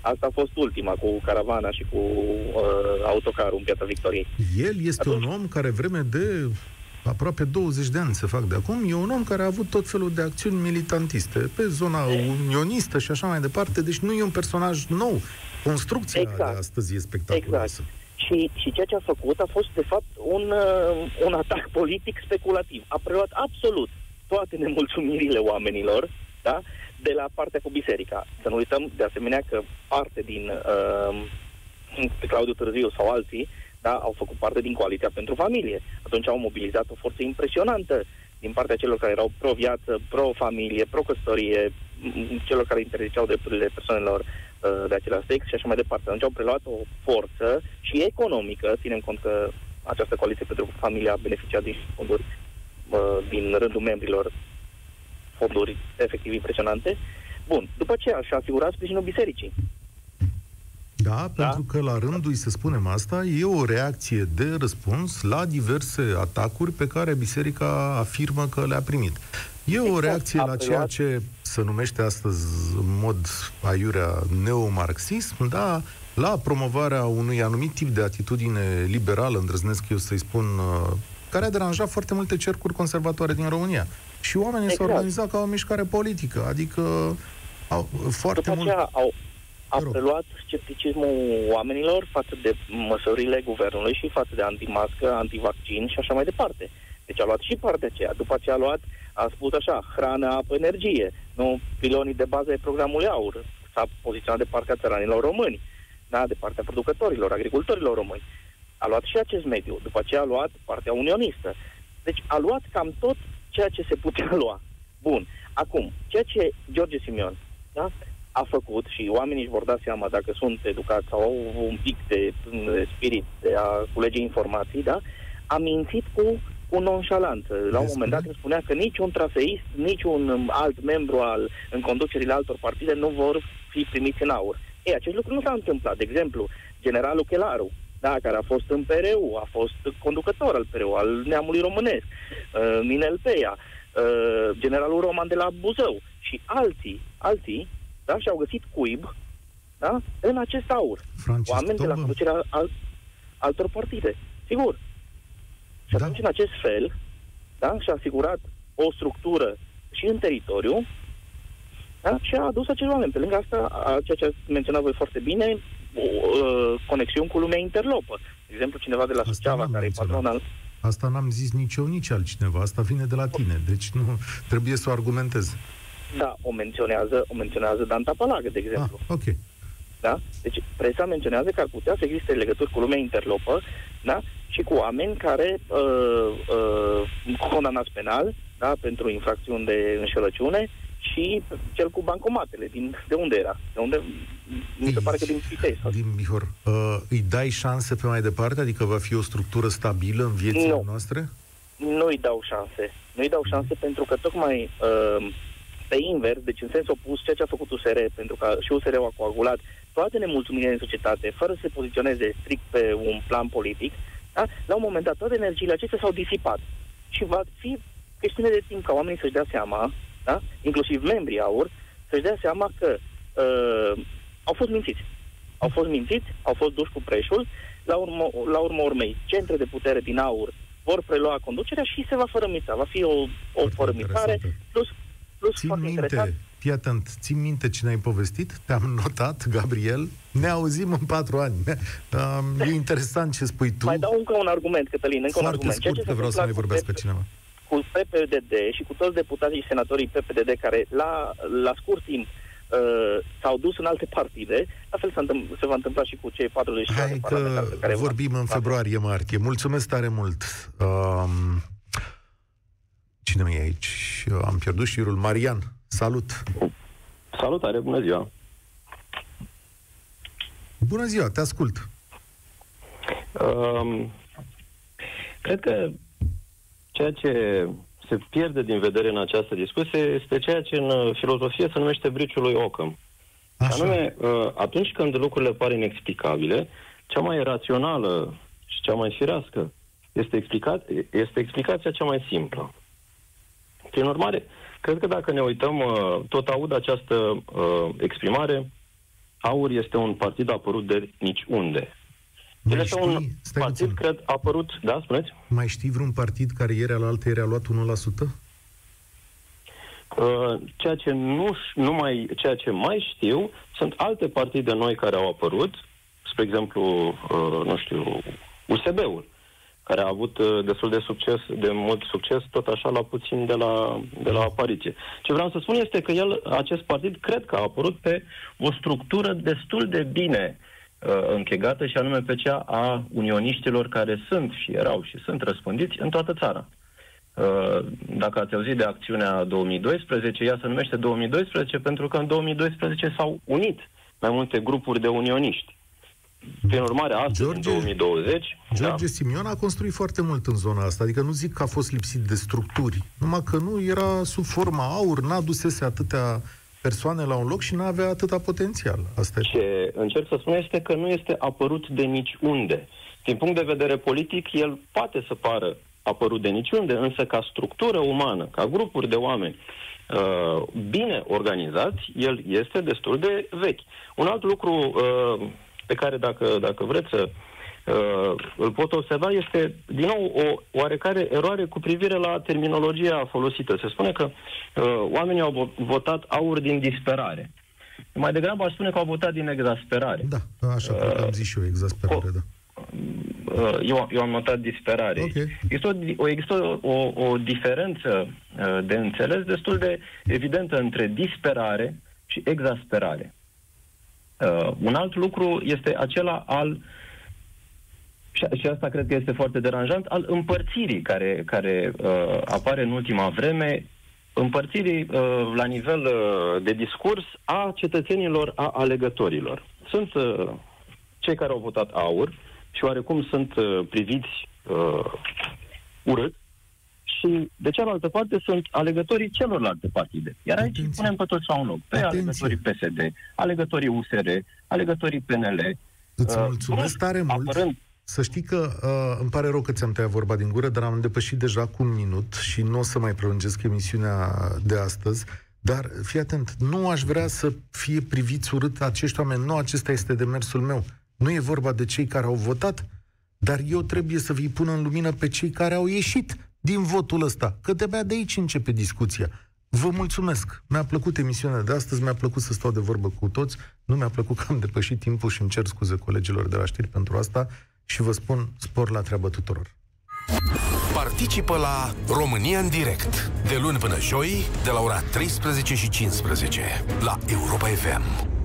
Asta a fost ultima, cu caravana și cu uh, autocarul în Piața Victoriei. El este Atunci... un om care vreme de aproape 20 de ani se fac de acum, e un om care a avut tot felul de acțiuni militantiste pe zona unionistă și așa mai departe, deci nu e un personaj nou. Construcția exact. de astăzi e spectaculoasă. Exact. Și, și ceea ce a făcut a fost, de fapt, un, uh, un atac politic speculativ. A preluat absolut toate nemulțumirile oamenilor, da? De la partea cu biserica. Să nu uităm, de asemenea, că parte din uh, Claudiu Târziu sau alții da, au făcut parte din coaliția pentru familie. Atunci au mobilizat o forță impresionantă din partea celor care erau pro-viață, pro-familie, pro-căsătorie, celor care interziceau drepturile persoanelor uh, de același sex și așa mai departe. Atunci au preluat o forță și economică, ținem cont că această coaliție pentru familie a beneficiat din fonduri uh, din rândul membrilor fonduri efectiv impresionante. Bun, după ce și-a asigurat sprijinul bisericii. Da, da, pentru că la rândul, să spunem asta, e o reacție de răspuns la diverse atacuri pe care biserica afirmă că le-a primit. E exact, o reacție la ceea ce se numește astăzi în mod aiurea neomarxism, da, la promovarea unui anumit tip de atitudine liberală, îndrăznesc eu să-i spun, uh, care a deranjat foarte multe cercuri conservatoare din România. Și oamenii exact. s-au organizat ca o mișcare politică, adică au, foarte După mult... Au, a preluat scepticismul oamenilor față de măsurile guvernului și față de antimască, antivaccin și așa mai departe. Deci a luat și partea aceea. După ce a luat, a spus așa, hrană, apă, energie. Nu, pilonii de bază ai programului AUR. S-a poziționat de partea țăranilor români, da, de partea producătorilor, agricultorilor români. A luat și acest mediu. După ce a luat partea unionistă. Deci a luat cam tot ceea ce se putea <laughs> lua. Bun. Acum, ceea ce George Simion da, a făcut și oamenii își vor da seama dacă sunt educați sau au un pic de, de spirit de a culege informații, da, a mințit cu cu nonșalanță. La un moment dat îmi spunea că niciun traseist, niciun alt membru al, în conducerile altor partide nu vor fi primiți în aur. Ei, acest lucru nu s-a întâmplat. De exemplu, generalul Chelaru, da, care a fost în PRU, a fost conducător al PRU, al neamului românesc, uh, Minel Peia, uh, generalul Roman de la Buzău și alții, alții, da, și-au găsit cuib, da, în acest aur. Francis Oameni Tobă. de la conducerea al, altor partide, sigur. Și Da. atunci, în acest fel, da, și-a asigurat o structură și în teritoriu da? și a adus acei oameni. Pe lângă asta, a, ceea ce ați menționat voi foarte bine, o, uh, conexiuni cu lumea interlopă. De exemplu, cineva de la Asta Suceava, n-am care e menționat. patron al... Asta n-am zis nici eu, nici altcineva. Asta vine de la tine. Deci nu trebuie să o argumentez. Da, o menționează, o menționează Dan Palagă, de Ah, exemplu. ok. Da? Deci presa menționează că ar putea să existe legături cu lumea interlopă da? și cu oameni care uh, uh, condamnați penal da? pentru infracțiuni de înșelăciune și cel cu bancomatele. Din, de unde era? De unde? Mi se pare că din Pitești. sau- Din Bihor. Uh, îi dai șanse pe mai departe? Adică va fi o structură stabilă în viețile Nu. noastre? Nu-i dau șanse. Nu-i dau șanse pentru că tocmai uh, pe invers, deci în sens opus, ceea ce a făcut USR, pentru că și USR-ul a coagulat toate nemulțumirile în societate, fără să se poziționeze strict pe un plan politic, da? la un moment dat toate energiile acestea s-au disipat. Și va fi chestiune de timp ca oamenii să-și dea seama, da? inclusiv membrii AUR, să-și dea seama că uh, au fost mințiți. Au fost mințiți, au fost duși cu preșul, la urmă, la urmă urmei, centre de putere din AUR vor prelua conducerea și se va fărămița. Va fi o, o Foarte fărămițare, interesantă. plus, plus Țin foarte interesant, minte, fii atent, țin minte cine ai povestit? Te-am <laughs> notat, Gabriel. Ne auzim în patru ani. Uh, e <laughs> interesant ce spui tu. Mai dau încă un argument, Cătălin, încă un Foarte argument. Ceea scurt, ce că s-a vreau să mai întâmplat vorbească cu cineva. Cu PPDD și cu toți deputații și senatorii PPDD care la, la scurt timp uh, s-au dus în alte partide, la fel se, întâmpl- se va întâmpla și cu cei 40 Hai că care vorbim în februarie-martie. Mulțumesc tare mult. Um, cine mai e aici? Am pierdut șirul. Marian, salut! Salutare, bună ziua! Bună ziua, te ascult. Um, cred că ceea ce se pierde din vedere în această discuție este ceea ce în uh, filozofie se numește briciul lui Ockham. Și Așa. anume, uh, atunci când lucrurile par inexplicabile, cea mai rațională și cea mai firească este, explicat, este explicația cea mai simplă. Prin urmare, cred că dacă ne uităm, uh, tot aud această uh, exprimare, AUR este un partid apărut de niciunde. El Mai este un știi, stai partid, puțin, cred, apărut, da, spuneți? mai știi vreun partid care ieri al altă ieri a luat 1%? Uh, ceea ce nu, ș- nu mai, ceea ce mai știu sunt alte partide noi care au apărut, spre exemplu, uh, nu știu, USB-ul, care a avut uh, destul de succes, de mult succes, tot așa la puțin de la, de la apariție. Ce vreau să spun este că el, acest partid, cred că a apărut pe o structură destul de bine uh, închegată și anume pe cea a unioniștilor care sunt și erau și sunt răspândiți în toată țara. Uh, Dacă ați auzit de acțiunea 2012, ea se numește 2012 pentru că în 2012 s-au unit mai multe grupuri de unioniști. Prin urmare, astăzi, George- în 2020... George Simion a construit foarte mult în zona asta, adică nu zic că a fost lipsit de structuri, numai că nu era sub forma aur, n-a dusese atâtea persoane la un loc și n-avea atâta potențial. Asta e. Ce încerc să spun este că nu este apărut de niciunde. Din punct de vedere politic, el poate să pară apărut de niciunde, însă ca structură umană, ca grupuri de oameni uh, bine organizați, el este destul de vechi. Un alt lucru uh, pe care, dacă, dacă vreți să uh, îl pot observa, este, din nou, o oarecare eroare cu privire la terminologia folosită. Se spune că uh, oamenii au vo- votat aur din disperare. Mai degrabă aș spune că au votat din exasperare. Da, așa cred că am zis și eu, exasperare, da. Uh, eu, eu am notat disperare. Ok. Există, o, o- există o, o diferență uh, de înțeles destul de evidentă între disperare și exasperare. Uh, un alt lucru este acela al și, și asta cred că este foarte deranjant, al împărțirii care, care uh, apare în ultima vreme, împărțirii uh, la nivel uh, de discurs a cetățenilor, a alegătorilor. Sunt uh, cei care au votat aur și oarecum sunt uh, priviți uh, urât și de cealaltă parte sunt alegătorii celorlalte partide. Iar aici îi Atenție. punem pe toți la un loc. Pe Atenție. alegătorii PSD, alegătorii USR, alegătorii PNL. Îți Uh, mulțumesc brusc, tare mult. Apărând Să știi că uh, îmi pare rău că ți-am tăiat vorba din gură, dar am depășit deja cu un minut și nu o să mai prelungesc emisiunea de astăzi. Dar fii atent, nu aș vrea să fie priviți urât acești oameni. Nu acesta este demersul meu. Nu e vorba de cei care au votat, dar eu trebuie să vi pun în lumină pe cei care au ieșit din votul ăsta, că de de aici începe discuția. Vă mulțumesc. Mi-a plăcut emisiunea de astăzi, mi-a plăcut să stau de vorbă cu toți. Nu mi-a plăcut că am depășit timpul și îmi cer scuze colegilor de la știri pentru asta și vă spun spor la treabă tuturor. Participă la România în direct de luni până joi de la ora 13 și 15 la Europa FM.